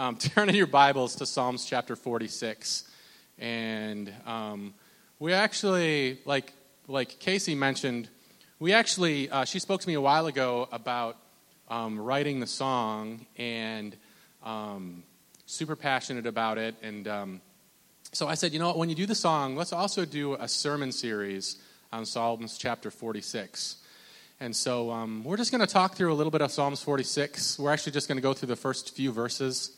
um, turn in your Bibles to Psalms chapter 46. And um, we actually, like, like Casey mentioned, we actually, uh, she spoke to me a while ago about um, writing the song and um, super passionate about it. And um, so I said, you know what, when you do the song, let's also do a sermon series on Psalms chapter 46. And so um, we're just going to talk through a little bit of Psalms 46. We're actually just going to go through the first few verses.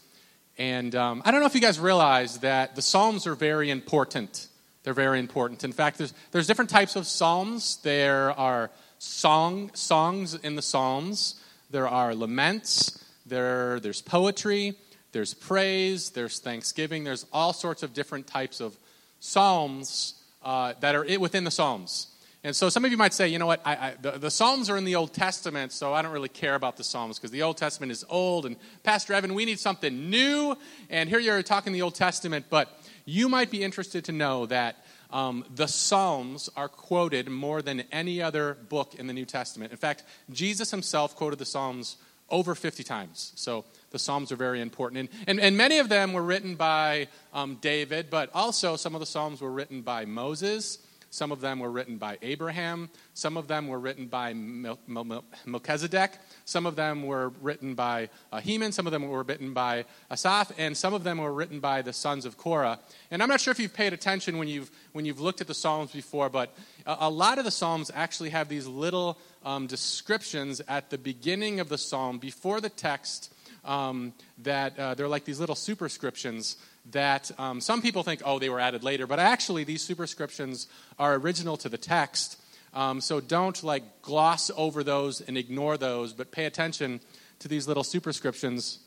And um, I don't know if you guys realize that the Psalms are very important. They're very important. In fact, there's, there's different types of Psalms. There are song, songs in the Psalms, there are laments, there, there's poetry, there's praise, there's thanksgiving, there's all sorts of different types of Psalms uh, that are within the Psalms. And so some of you might say, you know what, I, I, the, the, Psalms are in the Old Testament, so I don't really care about the Psalms because the Old Testament is old. And Pastor Evan, we need something new. And here you're talking the Old Testament, but you might be interested to know that um, the Psalms are quoted more than any other book in the New Testament. In fact, Jesus himself quoted the Psalms over 50 times. So the Psalms are very important. And, and, and many of them were written by um, David, but also some of the Psalms were written by Moses some of them were written by Abraham. Some of them were written by Melchizedek. Some of them were written by uh, Heman. Some of them were written by Asaph. And some of them were written by the sons of Korah. And I'm not sure if you've paid attention when you've, when you've looked at the Psalms before, but a, a lot of the Psalms actually have these little um, descriptions at the beginning of the Psalm before the text um, that uh, they're like these little superscriptions that um, some people think, oh, they were added later, but actually these superscriptions are original to the text. Um, so don't like gloss over those and ignore those, but pay attention to these little superscriptions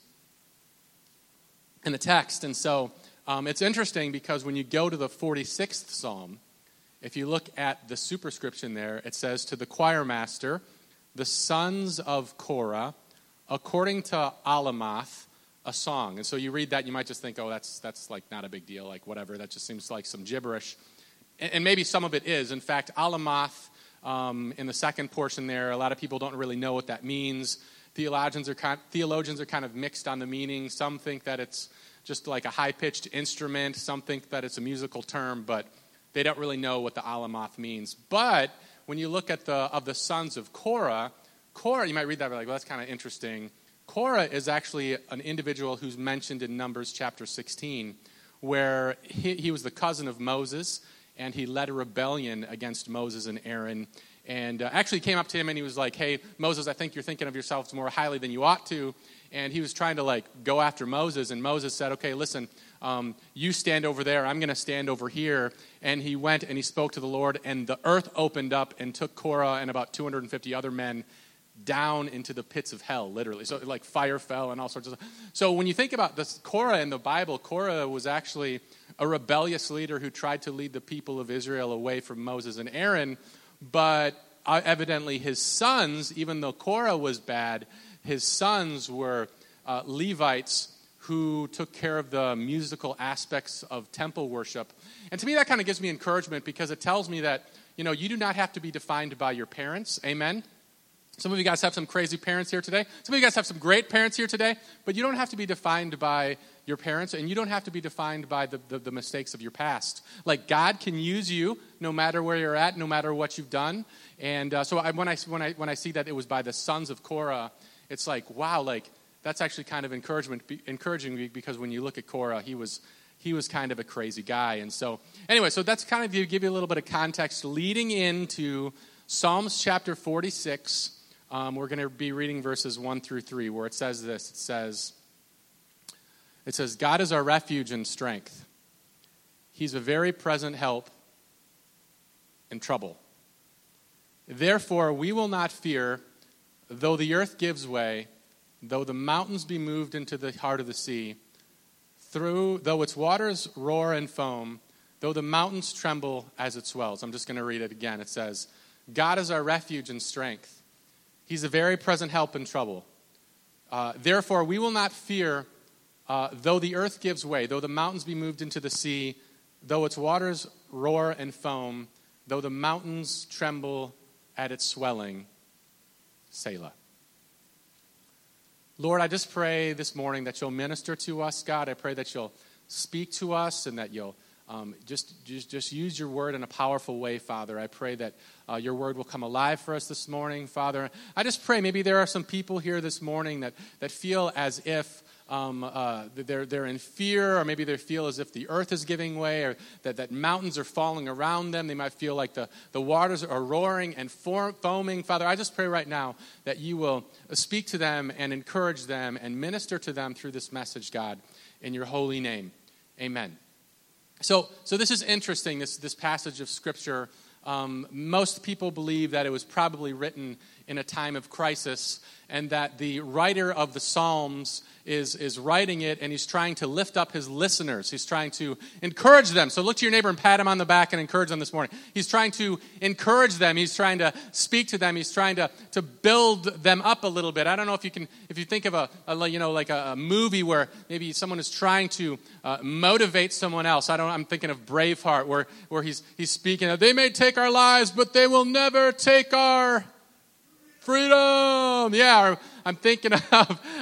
in the text. And so um, it's interesting because when you go to the 46th Psalm, if you look at the superscription there, it says to the choir master, the sons of Korah, according to Alamoth, a song. And so you read that, you might just think, oh, that's, that's like not a big deal, like whatever. That just seems like some gibberish. And, and maybe some of it is. In fact, Alamoth, um, in the second portion there, a lot of people don't really know what that means. Theologians are, kind, theologians are kind of mixed on the meaning. Some think that it's just like a high pitched instrument, some think that it's a musical term, but they don't really know what the Alamoth means. But when you look at the of the sons of Korah, Korah, you might read that be like, well, that's kind of interesting. Korah is actually an individual who's mentioned in Numbers chapter 16, where he, he was the cousin of Moses, and he led a rebellion against Moses and Aaron. And uh, actually came up to him and he was like, Hey, Moses, I think you're thinking of yourselves more highly than you ought to. And he was trying to like go after Moses. And Moses said, Okay, listen, um, you stand over there. I'm going to stand over here. And he went and he spoke to the Lord. And the earth opened up and took Korah and about 250 other men down into the pits of hell, literally. So, like, fire fell and all sorts of stuff. So, when you think about this, Korah in the Bible, Korah was actually a rebellious leader who tried to lead the people of Israel away from Moses and Aaron. But uh, evidently, his sons, even though Korah was bad, his sons were uh, Levites who took care of the musical aspects of temple worship. And to me, that kind of gives me encouragement because it tells me that, you know, you do not have to be defined by your parents. Amen? Some of you guys have some crazy parents here today. Some of you guys have some great parents here today, but you don't have to be defined by your parents, and you don't have to be defined by the, the, the, mistakes of your past. Like, God can use you no matter where you're at, no matter what you've done. And uh, so I, when, I, when, I, when I see that it was by the sons of Korah, it's like, wow, like, that's actually kind of encouragement, encouraging me because when you look at Korah, he was, he was kind of a crazy guy. And so, anyway, so that's kind of to give you a little bit of context leading into Psalms chapter 46 um, we're going to be reading verses 1 through 3, where it says this it says, it says, God is our refuge and strength. He's a very present help in trouble. Therefore, we will not fear, though the earth gives way, though the mountains be moved into the heart of the sea, through, though its waters roar and foam, though the mountains tremble as it swells. I'm just going to read it again. It says, God is our refuge and strength He's a very present help in trouble. Uh, Therefore, we will not fear, uh, though the earth gives way, though the mountains be moved into the sea, though its waters roar and foam, though the mountains tremble at its swelling. Selah. Lord, I just pray this morning that you'll minister to us, God. I pray that you'll speak to us and that you'll um, just, just, just use your word in a powerful way, Father. I pray that uh, your word will come alive for us this morning, Father. I just pray maybe there are some people here this morning that, that feel as if um, uh, they're, they're in fear, or maybe they feel as if the earth is giving way, or that, that mountains are falling around them. They might feel like the, the waters are roaring and foaming. Father, I just pray right now that you will speak to them and encourage them and minister to them through this message, God, in your holy name. Amen. So, so this is interesting, this, this passage of Scripture. Um, most people believe that it was probably written in a time of crisis, and that the writer of the Psalms is, is writing it and he's trying to lift up his listeners. He's trying to encourage them. So look to your neighbor and pat him on the back and encourage them this morning. He's trying to encourage them. He's trying to speak to them. He's trying to, to build them up a little bit. I don't know if you can, if you think of a, a you know, like a, a, movie where maybe someone is trying to uh, motivate someone else. I don't, I'm thinking of Braveheart where, where he's, he's speaking, they may take our lives, but they will never take our freedom. Yeah, I'm thinking of,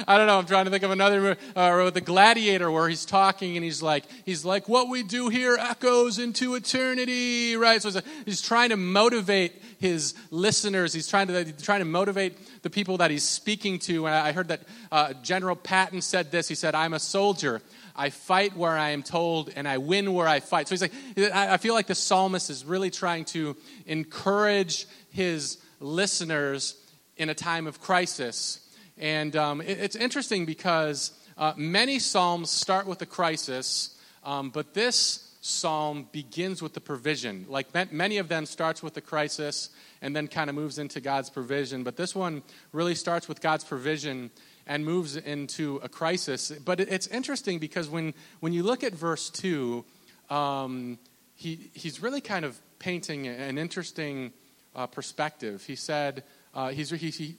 I don't know, I'm trying to think of another, uh, the gladiator where he's talking and he's like, he's like, what we do here echoes into eternity, right? So he's trying to motivate his listeners. He's trying to, trying to motivate the people that he's speaking to. And I heard that uh, General Patton said this. He said, I'm a soldier. I fight where I am told, and I win where I fight. So he's like, I feel like the psalmist is really trying to encourage his listeners in a time of crisis. And um, it, it's interesting because uh, many psalms start with a crisis, um, but this psalm begins with the provision. Like many of them starts with the crisis and then kind of moves into God's provision, but this one really starts with God's provision and moves into a crisis. But it's interesting because when, when you look at verse 2, um, he, he's really kind of painting an interesting uh, perspective. He said, uh, he's, he, he,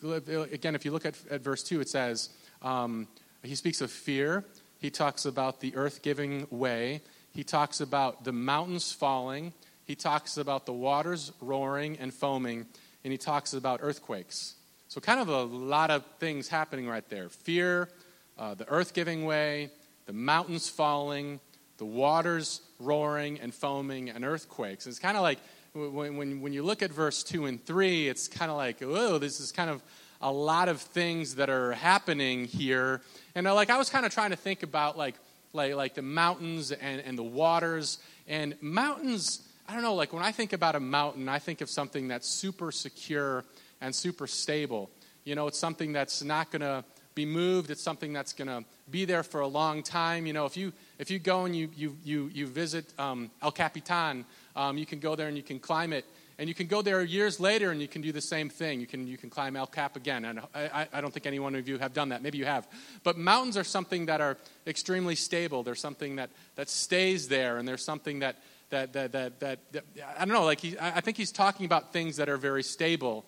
again, if you look at, at verse 2, it says, um, he speaks of fear. He talks about the earth giving way. He talks about the mountains falling. He talks about the waters roaring and foaming. And he talks about earthquakes. So, kind of a lot of things happening right there fear, uh, the earth giving way, the mountains falling, the waters roaring and foaming, and earthquakes. It's kind of like when, when, when you look at verse 2 and 3, it's kind of like, oh, this is kind of a lot of things that are happening here. And uh, like I was kind of trying to think about like, like, like the mountains and, and the waters. And mountains, I don't know, like when I think about a mountain, I think of something that's super secure and super stable. You know, it's something that's not going to be moved. It's something that's going to be there for a long time. You know, if you if you go and you you you, you visit um, El Capitan, um, you can go there and you can climb it. And you can go there years later and you can do the same thing. You can, you can climb El Cap again. And I, I don't think any one of you have done that. Maybe you have. But mountains are something that are extremely stable. They're something that, that stays there. And there's something that, that, that, that, that, that I don't know, like he, I think he's talking about things that are very stable.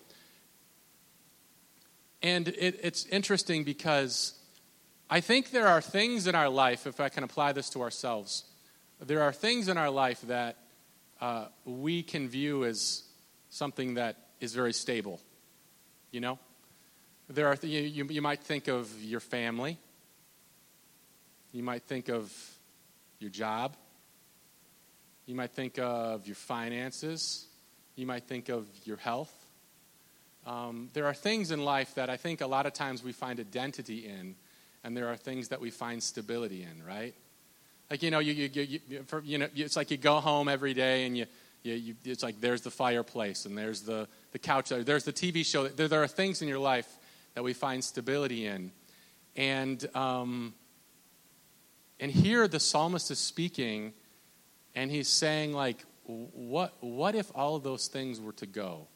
And it, it's interesting because I think there are things in our life, if I can apply this to ourselves, there are things in our life that uh, we can view as something that is very stable. You know? There are th- you, you, you might think of your family, you might think of your job, you might think of your finances, you might think of your health. Um, there are things in life that I think a lot of times we find identity in, and there are things that we find stability in, right? Like, you know, you, you, you, you, for, you know, it's like you go home every day and you, you, you, it's like there's the fireplace and there's the, the couch, there's the TV show. There, there are things in your life that we find stability in. And, um, and here the psalmist is speaking and he's saying, like, what, what if all of those things were to go?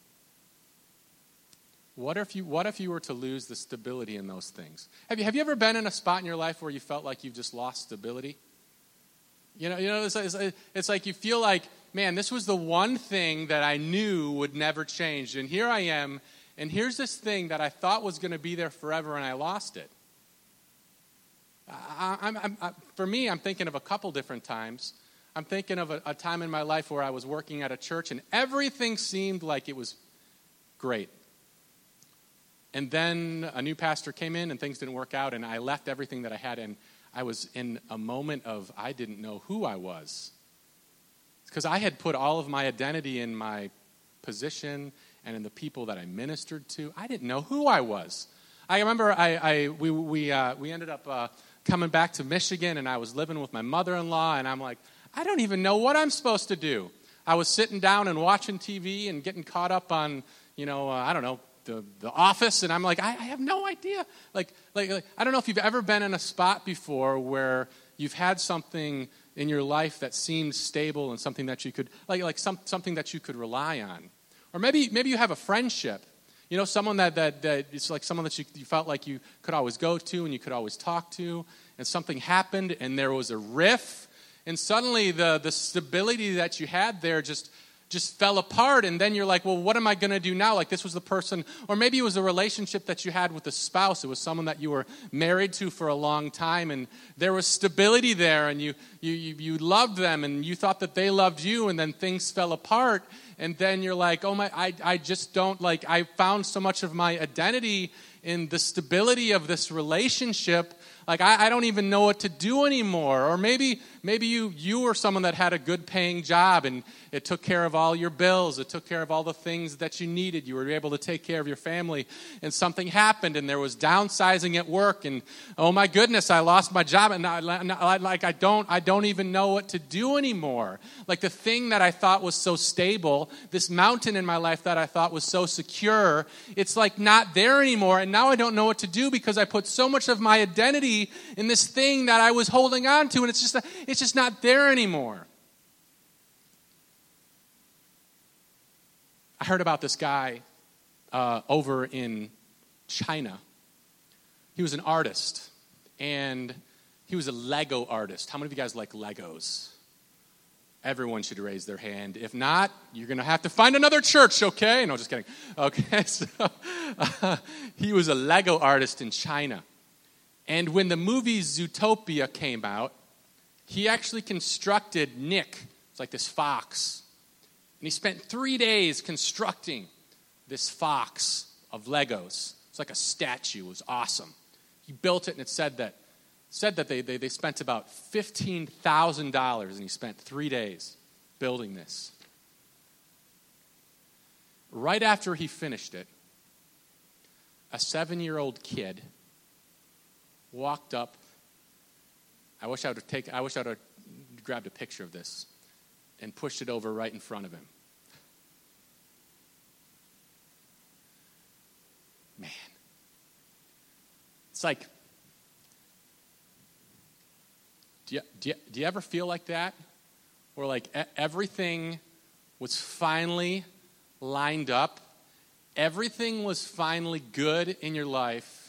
What if, you, what if you were to lose the stability in those things? Have you, have you ever been in a spot in your life where you felt like you've just lost stability? You know, you know it's, it's, it's like you feel like, man, this was the one thing that I knew would never change. And here I am, and here's this thing that I thought was going to be there forever, and I lost it. I, I'm, I'm, for me, I'm thinking of a couple different times. I'm thinking of a, a time in my life where I was working at a church, and everything seemed like it was great. And then a new pastor came in and things didn't work out, and I left everything that I had, and I was in a moment of I didn't know who I was. Because I had put all of my identity in my position and in the people that I ministered to. I didn't know who I was. I remember I, I we, we, uh, we ended up uh, coming back to Michigan, and I was living with my mother in law, and I'm like, I don't even know what I'm supposed to do. I was sitting down and watching TV and getting caught up on, you know, uh, I don't know, the, the office, and I'm like, I, I have no idea. Like, like, like, I don't know if you've ever been in a spot before where you've had something in your life that seemed stable and something that you could, like, like some, something that you could rely on. Or maybe, maybe you have a friendship. You know, someone that, that, that it's like someone that you, you felt like you could always go to and you could always talk to, and something happened and there was a riff, and suddenly the, the stability that you had there just just fell apart and then you're like well what am i going to do now? Like this was the person or maybe it was a relationship that you had with a spouse. It was someone that you were married to for a long time and there was stability there and you you you, you loved them and you thought that they loved you and then things fell apart and then you're like oh my i, I just don't like i found so much of my identity in the stability of this relationship like I, I, don't even know what to do anymore. Or maybe maybe you you were someone that had a good paying job and it took care of all your bills. It took care of all the things that you needed. You were able to take care of your family and something happened and there was downsizing at work and oh my goodness i lost my job and I, like i don't i don't even know what to do anymore. Like the thing that i thought was so stable this mountain in my life that i thought was so secure it's like not there anymore. And now i don't know what to do because i put so much of my identity in this thing that I was holding on to, and it's just, it's just not there anymore. I heard about this guy uh, over in China. He was an artist, and he was a Lego artist. How many of you guys like Legos? Everyone should raise their hand. If not, you're going to have to find another church, okay? No, just kidding. Okay, so uh, he was a Lego artist in China. And when the movie Zootopia came out, he actually constructed Nick. It's like this fox. And he spent three days constructing this fox of Legos. It's like a statue. It was awesome. He built it, and it said that, said that they, they, they spent about $15,000, and he spent three days building this. Right after he finished it, a seven year old kid walked up. I wish I would have taken, I wish I would have grabbed a picture of this and pushed it over right in front of him. Man. It's like, do you, do you, do you ever feel like that? Where like everything was finally lined up, everything was finally good in your life,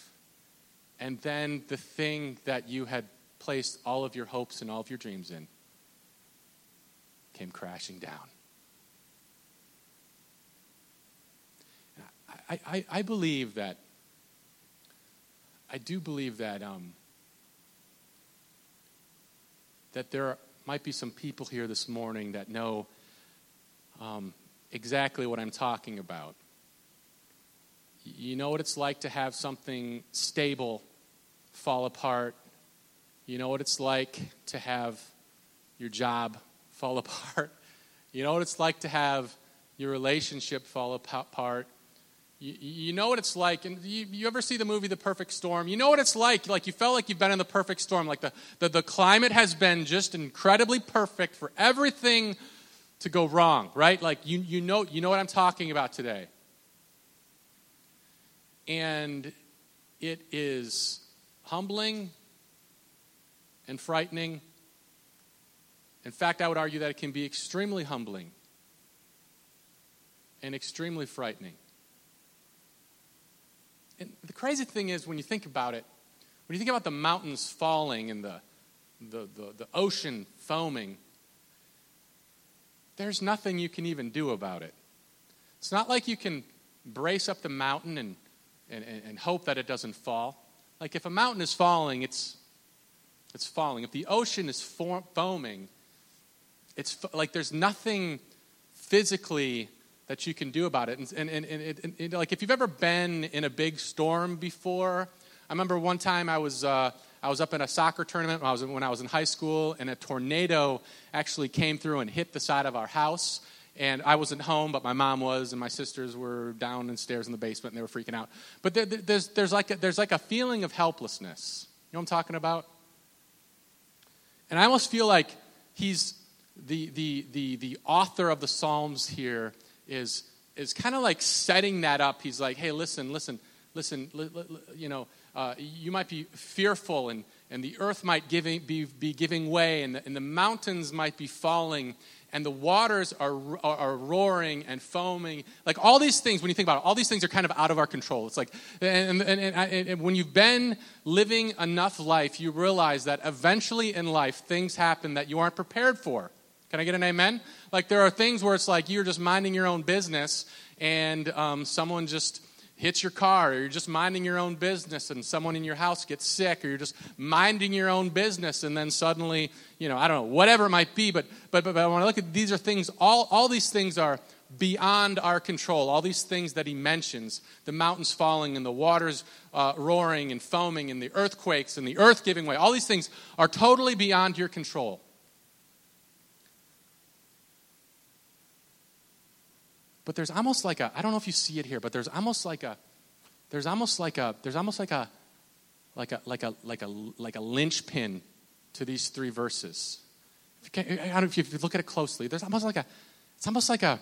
and then the thing that you had placed all of your hopes and all of your dreams in came crashing down. I, I, I believe that, I do believe that, um, that there might be some people here this morning that know um, exactly what I'm talking about. You know what it's like to have something stable fall apart. You know what it's like to have your job fall apart. You know what it's like to have your relationship fall apart. You, you know what it's like. And you, you ever see the movie The Perfect Storm? You know what it's like. Like you felt like you've been in the perfect storm. Like the, the, the climate has been just incredibly perfect for everything to go wrong, right? Like you, you, know, you know what I'm talking about today. And it is humbling and frightening. In fact, I would argue that it can be extremely humbling and extremely frightening. And the crazy thing is, when you think about it, when you think about the mountains falling and the, the, the, the ocean foaming, there's nothing you can even do about it. It's not like you can brace up the mountain and, and, and hope that it doesn't fall. Like if a mountain is falling, it's, it's falling. If the ocean is foaming, it's like there's nothing physically that you can do about it. And, and, and, and, and like if you've ever been in a big storm before, I remember one time I was, uh, I was up in a soccer tournament when I, was, when I was in high school, and a tornado actually came through and hit the side of our house. And I wasn't home, but my mom was, and my sisters were down the stairs in the basement, and they were freaking out. But there, there's, there's, like a, there's like a feeling of helplessness. You know what I'm talking about? And I almost feel like he's the, the, the, the author of the Psalms here is, is kind of like setting that up. He's like, hey, listen, listen, listen, li, li, you know, uh, you might be fearful and, and the earth might giving, be, be giving way and the, and the mountains might be falling and the waters are, are, are, roaring and foaming. Like all these things, when you think about it, all these things are kind of out of our control. It's like, and, and, and, and, when you've been living enough life, you realize that eventually in life, things happen that you aren't prepared for. Can I get an amen? Like there are things where it's like you're just minding your own business and um, someone just hits your car, or you're just minding your own business and someone in your house gets sick, or you're just minding your own business and then suddenly, you know, I don't know, whatever it might be. But, but, but, but when I look at these are things, all, all these things are beyond our control. All these things that he mentions the mountains falling and the waters uh, roaring and foaming and the earthquakes and the earth giving way all these things are totally beyond your control. But there's almost like a, I don't know if you see it here, but there's almost like a, there's almost like a, there's almost like a, like a, like a, like a, like a linchpin to these three verses. If you, I don't know if you, look at it closely, there's almost like a, it's almost like a,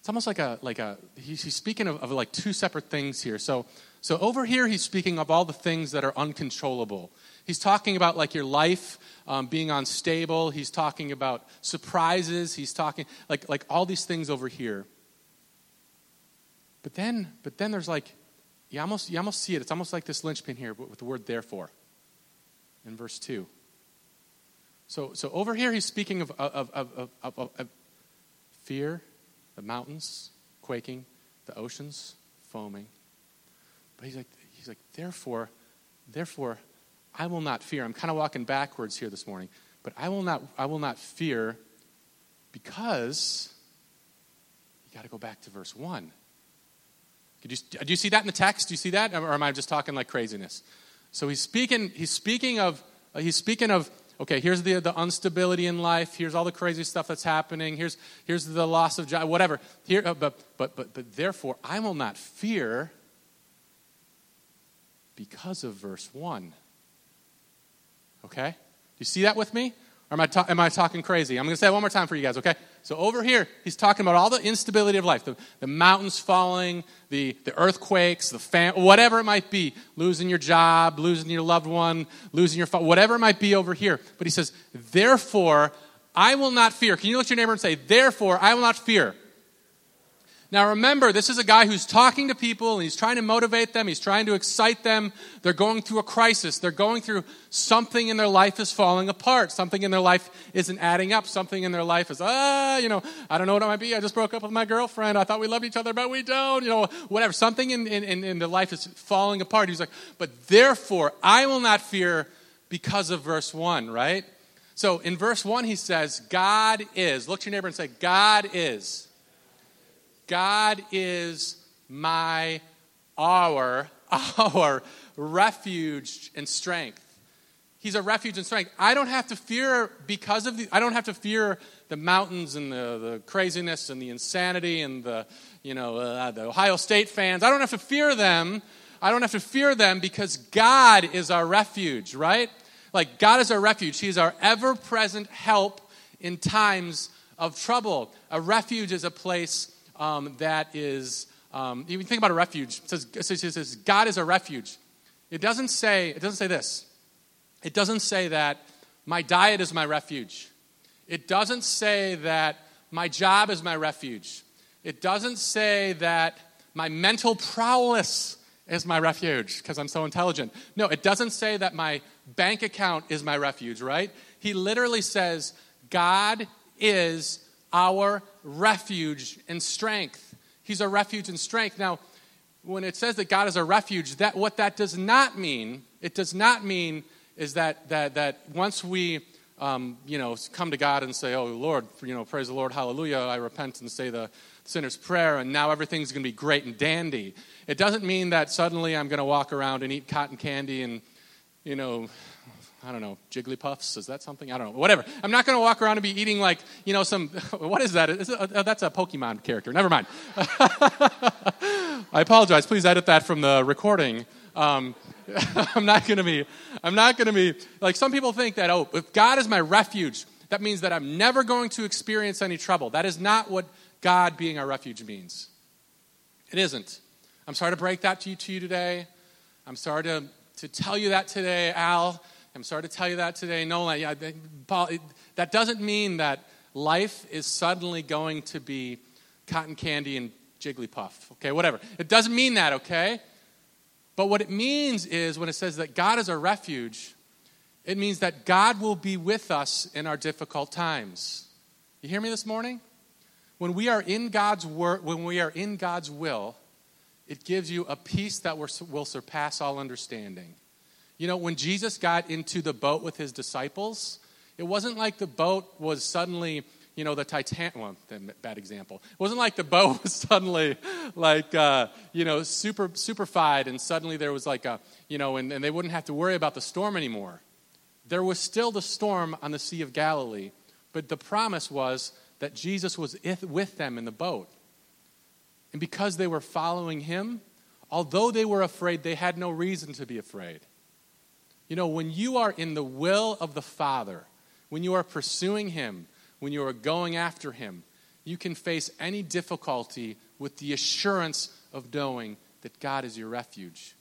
it's almost like a, like a, he's speaking of, of like two separate things here. So, so over here, he's speaking of all the things that are uncontrollable. He's talking about like your life um, being unstable. He's talking about surprises. He's talking like, like all these things over here. But then, but then there's like, you almost, you almost see it. It's almost like this linchpin here with the word therefore in verse 2. So, so over here, he's speaking of, of, of, of, fear, the mountains quaking, the oceans foaming. But he's like, he's like, therefore, therefore, I will not fear. I'm kind of walking backwards here this morning, but I will not, I will not fear because you got to go back to verse 1. You, do you see that in the text? Do you see that? Or am I just talking like craziness? So he's speaking, he's speaking of, he's speaking of, okay, here's the, the instability in life. Here's all the crazy stuff that's happening. Here's, here's the loss of job, whatever. Here, uh, but, but, but, but therefore, I will not fear because of verse 1. Okay? Do you see that with me? Or am I, ta- am I talking crazy? I'm going to say it one more time for you guys, okay? So over here, he's talking about all the instability of life the, the mountains falling, the, the earthquakes, the fam- whatever it might be, losing your job, losing your loved one, losing your, whatever it might be over here. But he says, therefore, I will not fear. Can you look at your neighbor and say, therefore, I will not fear? Now remember, this is a guy who's talking to people and he's trying to motivate them, he's trying to excite them. They're going through a crisis. They're going through something in their life is falling apart. Something in their life isn't adding up. Something in their life is, ah, you know, I don't know what it might be. I just broke up with my girlfriend. I thought we loved each other, but we don't. You know, whatever. Something in, in, in their life is falling apart. He's like, but therefore I will not fear because of verse 1, right? So in verse 1, he says, God is. Look to your neighbor and say, God is. God is my, our, our refuge and strength. He's a refuge and strength. I don't have to fear because of the, I don't have to fear the mountains and the, the craziness and the insanity and the, you know, uh, the Ohio State fans. I don't have to fear them. I don't have to fear them because God is our refuge, right? Like God is our refuge. He's our ever present help in times of trouble. A refuge is a place um, that is, um, you think about a refuge. It says, it says, God is a refuge. It doesn't say, it doesn't say this. It doesn't say that my diet is my refuge. It doesn't say that my job is my refuge. It doesn't say that my mental prowess is my refuge because I'm so intelligent. No, it doesn't say that my bank account is my refuge, right? He literally says, God is our refuge and strength. He's a refuge and strength. Now, when it says that God is a refuge, that what that does not mean, it does not mean is that that that once we um, you know come to God and say, "Oh Lord, you know, praise the Lord, hallelujah," I repent and say the sinner's prayer and now everything's going to be great and dandy. It doesn't mean that suddenly I'm going to walk around and eat cotton candy and, you know, I don't know, Jigglypuffs. Is that something? I don't know. Whatever. I'm not going to walk around and be eating like, you know, some, what is that? Is it, uh, that's a Pokemon character. Never mind. I apologize. Please edit that from the recording. Um, I'm not going to be, I'm not going to be, like some people think that, oh, if God is my refuge, that means that I'm never going to experience any trouble. That is not what God being our refuge means. It isn't. I'm sorry to break that to you, to you today. I'm sorry to, to tell you that today, Al. I'm sorry to tell you that today, Nolan. Yeah, Paul, that doesn't mean that life is suddenly going to be cotton candy and Jigglypuff. Okay, whatever. It doesn't mean that, okay? But what it means is when it says that God is our refuge, it means that God will be with us in our difficult times. You hear me this morning? When we are in God's word, when we are in God's will, it gives you a peace that will surpass all understanding. You know, when Jesus got into the boat with his disciples, it wasn't like the boat was suddenly, you know, the Titanic. Well, bad example. It wasn't like the boat was suddenly, like, uh, you know, super superfied, and suddenly there was like a, you know, and, and they wouldn't have to worry about the storm anymore. There was still the storm on the Sea of Galilee, but the promise was that Jesus was with them in the boat. And because they were following him, although they were afraid, they had no reason to be afraid. You know, when you are in the will of the Father, when you are pursuing him, when you are going after him, you can face any difficulty with the assurance of knowing that God is your refuge.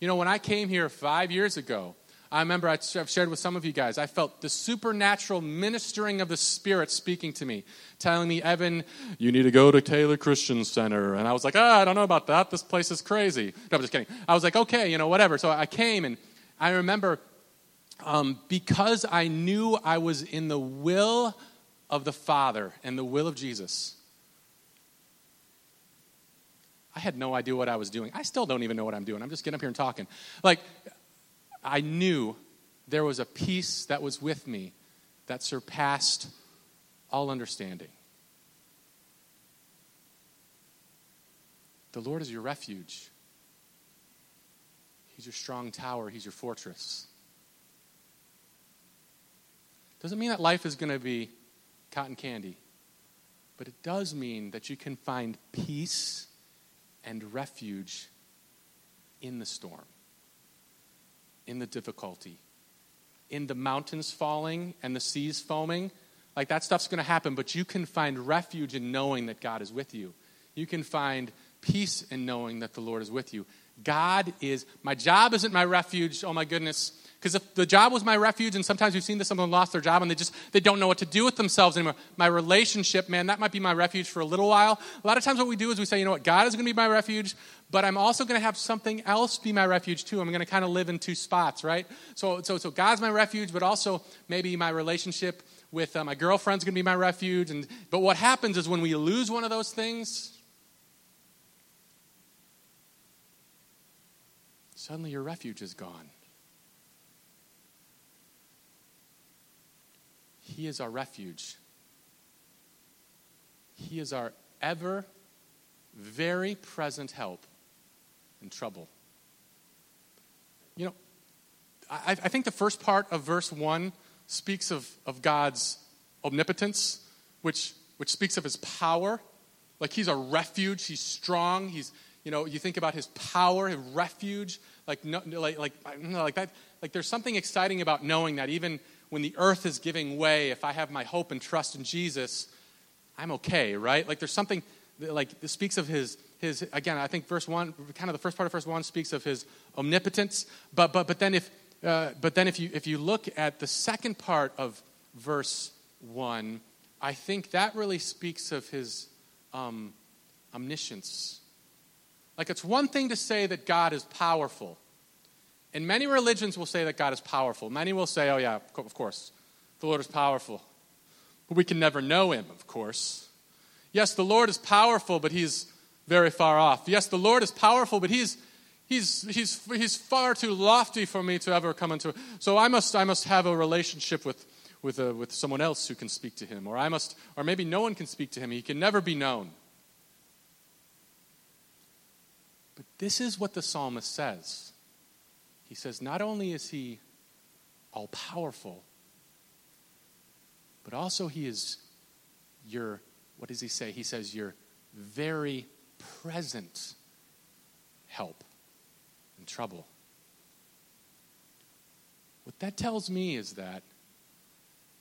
You know, when I came here five years ago, I remember I've shared with some of you guys, I felt the supernatural ministering of the Spirit speaking to me, telling me, Evan, you need to go to Taylor Christian Center. And I was like, ah, I don't know about that. This place is crazy. No, I'm just kidding. I was like, okay, you know, whatever. So I came, and I remember um, because I knew I was in the will of the Father and the will of Jesus. I had no idea what I was doing. I still don't even know what I'm doing. I'm just getting up here and talking. Like, I knew there was a peace that was with me that surpassed all understanding. The Lord is your refuge. He's your strong tower. He's your fortress. Doesn't mean that life is going to be cotton candy, but it does mean that you can find peace and refuge in the storm in the difficulty, in the mountains falling and the seas foaming. Like that stuff's going to happen, but you can find refuge in knowing that God is with you. You can find peace in knowing that the Lord is with you. God is, my job isn't my refuge. Oh my goodness. Because if the job was my refuge, and sometimes we've seen this, someone lost their job and they just, they don't know what to do with themselves anymore. My relationship, man, that might be my refuge for a little while. A lot of times what we do is we say, you know what, God is going to be my refuge, but I'm also going to have something else be my refuge too. I'm going to kind of live in two spots, right? So, so, so God's my refuge, but also maybe my relationship with uh, my girlfriend's going to be my refuge. And, but what happens is when we lose one of those things, suddenly your refuge is gone. He is our refuge. He is our ever very present help in trouble. You know, I, I, think the first part of verse 1 speaks of, of God's omnipotence, which, which speaks of his power. Like he's a refuge, he's strong, he's, you know, you think about his power, his refuge, like, no, like, like, like that. Like there's something exciting about knowing that even when the earth is giving way, if I have my hope and trust in Jesus, I'm okay, right? Like there's something that, like speaks of his his again. I think verse one, kind of the first part of verse one, speaks of his omnipotence. But but but then if uh, but then if you if you look at the second part of verse one, I think that really speaks of his um, omniscience. Like it's one thing to say that God is powerful. And many religions will say that God is powerful. Many will say, oh, yeah, of course, the Lord is powerful. But we can never know him, of course. Yes, the Lord is powerful, but he's very far off. Yes, the Lord is powerful, but he's, he's, he's, he's far too lofty for me to ever come into. So I must, I must have a relationship with, with, a, with someone else who can speak to him. Or I must, or maybe no one can speak to him. He can never be known. But this is what the psalmist says. He says, not only is he all powerful, but also he is your, what does he say? He says, your very present help in trouble. What that tells me is that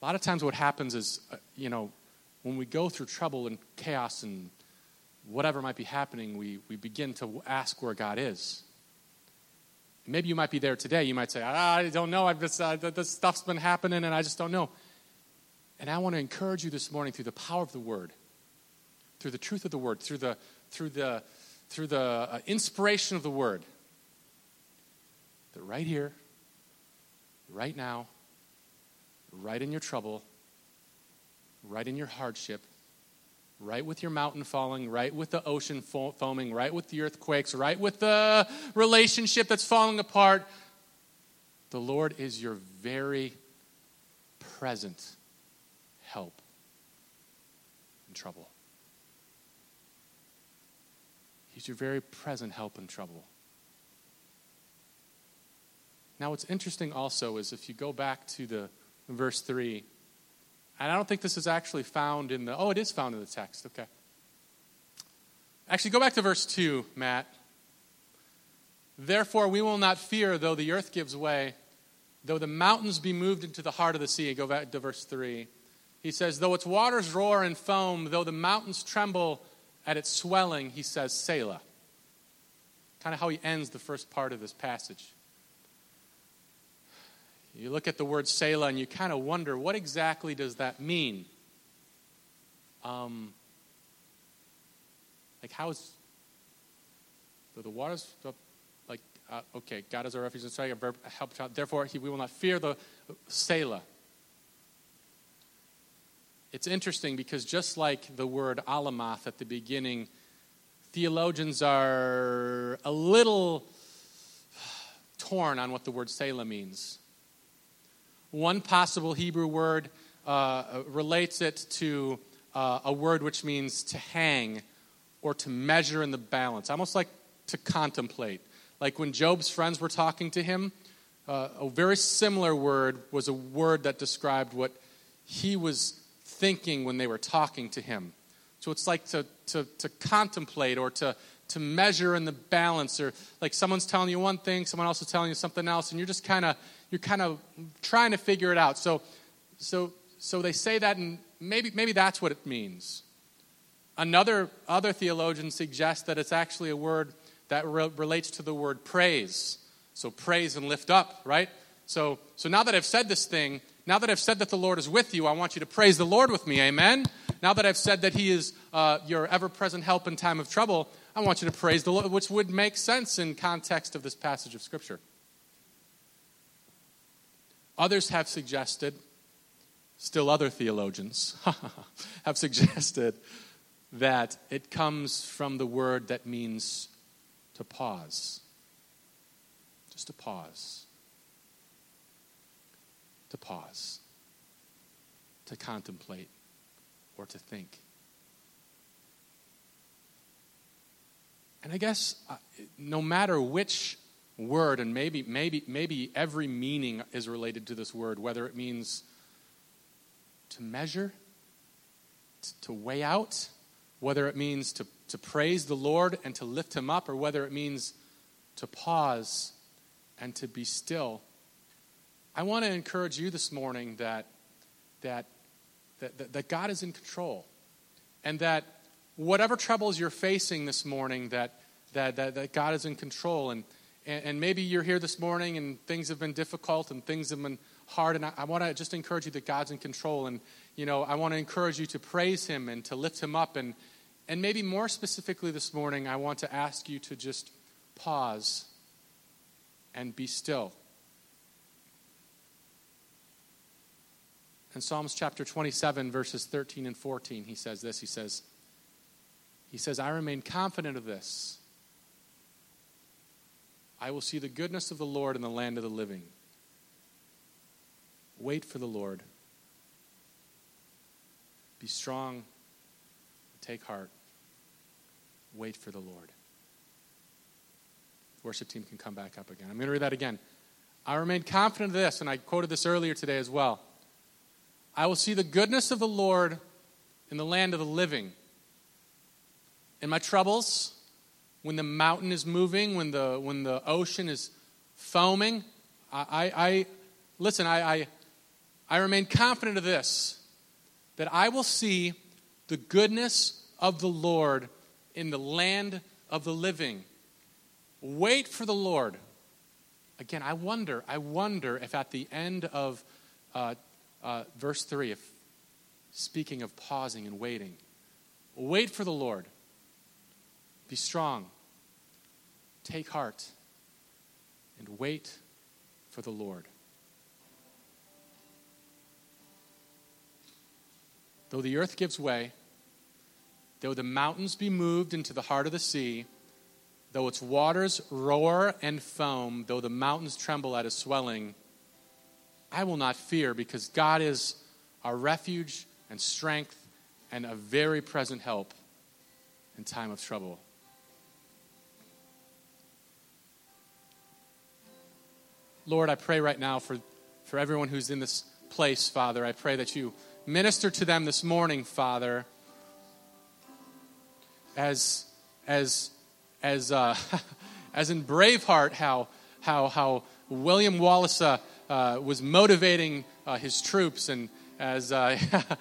a lot of times what happens is, uh, you know, when we go through trouble and chaos and whatever might be happening, we, we begin to ask where God is. Maybe you might be there today. You might say, I don't know. I've just, uh, this stuff's been happening and I just don't know. And I want to encourage you this morning through the power of the Word, through the truth of the Word, through the, through the, through the uh, inspiration of the Word, that right here, right now, right in your trouble, right in your hardship, right with your mountain falling, right with the ocean foaming, right with the earthquakes, right with the relationship that's falling apart, the Lord is your very present help in trouble. He's your very present help in trouble. Now, what's interesting also is if you go back to the verse 3, and I don't think this is actually found in the, oh, it is found in the text. Okay. Actually, go back to verse 2, Matt. Therefore, we will not fear though the earth gives way, though the mountains be moved into the heart of the sea. Go back to verse 3. He says, Though its waters roar and foam, though the mountains tremble at its swelling, he says, Selah. Kind of how he ends the first part of this passage. You look at the word Selah and you kind of wonder, what exactly does that mean? Um, like, how is the, the waters, like, uh, okay, God is our refuge and strength, help child. Therefore, he, we will not fear the Selah. It's interesting because just like the word alamoth at the beginning, theologians are a little torn on what the word Selah means. One possible Hebrew word uh, relates it to uh, a word which means to hang or to measure in the balance, almost like to contemplate. Like when Job's friends were talking to him, uh, a very similar word was a word that described what he was thinking when they were talking to him. So it's like to, to, to contemplate or to, to measure in the balance, or like someone's telling you one thing, someone else is telling you something else, and you're just kind of you're kind of trying to figure it out. So, so, so they say that, and maybe, maybe that's what it means. Another other theologian suggests that it's actually a word that re- relates to the word praise. So praise and lift up, right? So, so now that I've said this thing, now that I've said that the Lord is with you, I want you to praise the Lord with me. Amen. Now that I've said that He is uh, your ever-present help in time of trouble, I want you to praise the Lord, which would make sense in context of this passage of Scripture. Others have suggested, still other theologians have suggested that it comes from the word that means to pause. Just to pause. To pause. To contemplate or to think. And I guess uh, no matter which word, and maybe, maybe, maybe every meaning is related to this word, whether it means to measure, to weigh out, whether it means to, to praise the Lord and to lift him up, or whether it means to pause and to be still. I want to encourage you this morning that, that, that, that God is in control and that whatever troubles you're facing this morning, that, that, that, that God is in control. And, and, and, maybe you're here this morning and things have been difficult and things have been hard. And I, I want to just encourage you that God's in control. And, you know, I want to encourage you to praise Him and to lift Him up. And, and maybe more specifically this morning, I want to ask you to just pause and be still. In Psalms chapter 27, verses 13 and 14, he says this. He says, he says, I remain confident of this I will see the goodness of the Lord in the land of the living. Wait for the Lord. Be strong. Take heart. Wait for the Lord. Worship team can come back up again. I'm going to read that again. I remain confident of this, and I quoted this earlier today as well. I will see the goodness of the Lord in the land of the living. In my troubles, when the mountain is moving, when the, when the ocean is foaming, I, I, I listen, I, I, I remain confident of this that I will see the goodness of the Lord in the land of the living. Wait for the Lord. Again, I wonder, I wonder if at the end of uh, uh, verse 3, if speaking of pausing and waiting, wait for the Lord. Be strong. Take heart. And wait for the Lord. Though the earth gives way, though the mountains be moved into the heart of the sea, though its waters roar and foam, though the mountains tremble at its swelling, I will not fear because God is our refuge and strength and a very present help in time of trouble. Lord, I pray right now for, for everyone who's in this place, Father. I pray that you minister to them this morning, Father, as, as, as, uh, as in Braveheart, how, how, how William Wallace uh, uh, was motivating uh, his troops, and as uh,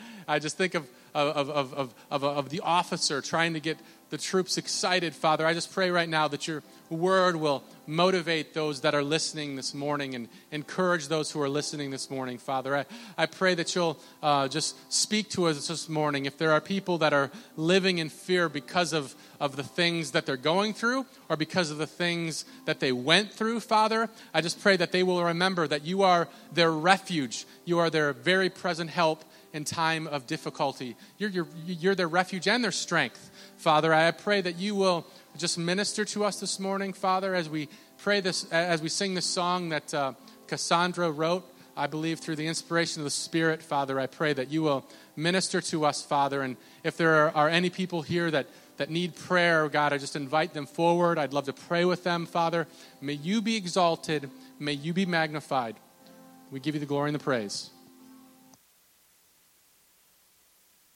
I just think of, of, of, of, of, of the officer trying to get the troops excited, Father. I just pray right now that your word will motivate those that are listening this morning and encourage those who are listening this morning, Father. I, I pray that you'll uh, just speak to us this morning. If there are people that are living in fear because of, of the things that they're going through or because of the things that they went through, Father, I just pray that they will remember that you are their refuge, you are their very present help in time of difficulty. You're, you're, you're their refuge and their strength. Father, I pray that you will just minister to us this morning, Father, as we pray this, as we sing this song that uh, Cassandra wrote, I believe through the inspiration of the Spirit, Father. I pray that you will minister to us, Father. And if there are, any people here that, that need prayer, God, I just invite them forward. I'd love to pray with them, Father. May you be exalted, may you be magnified. We give you the glory and the praise.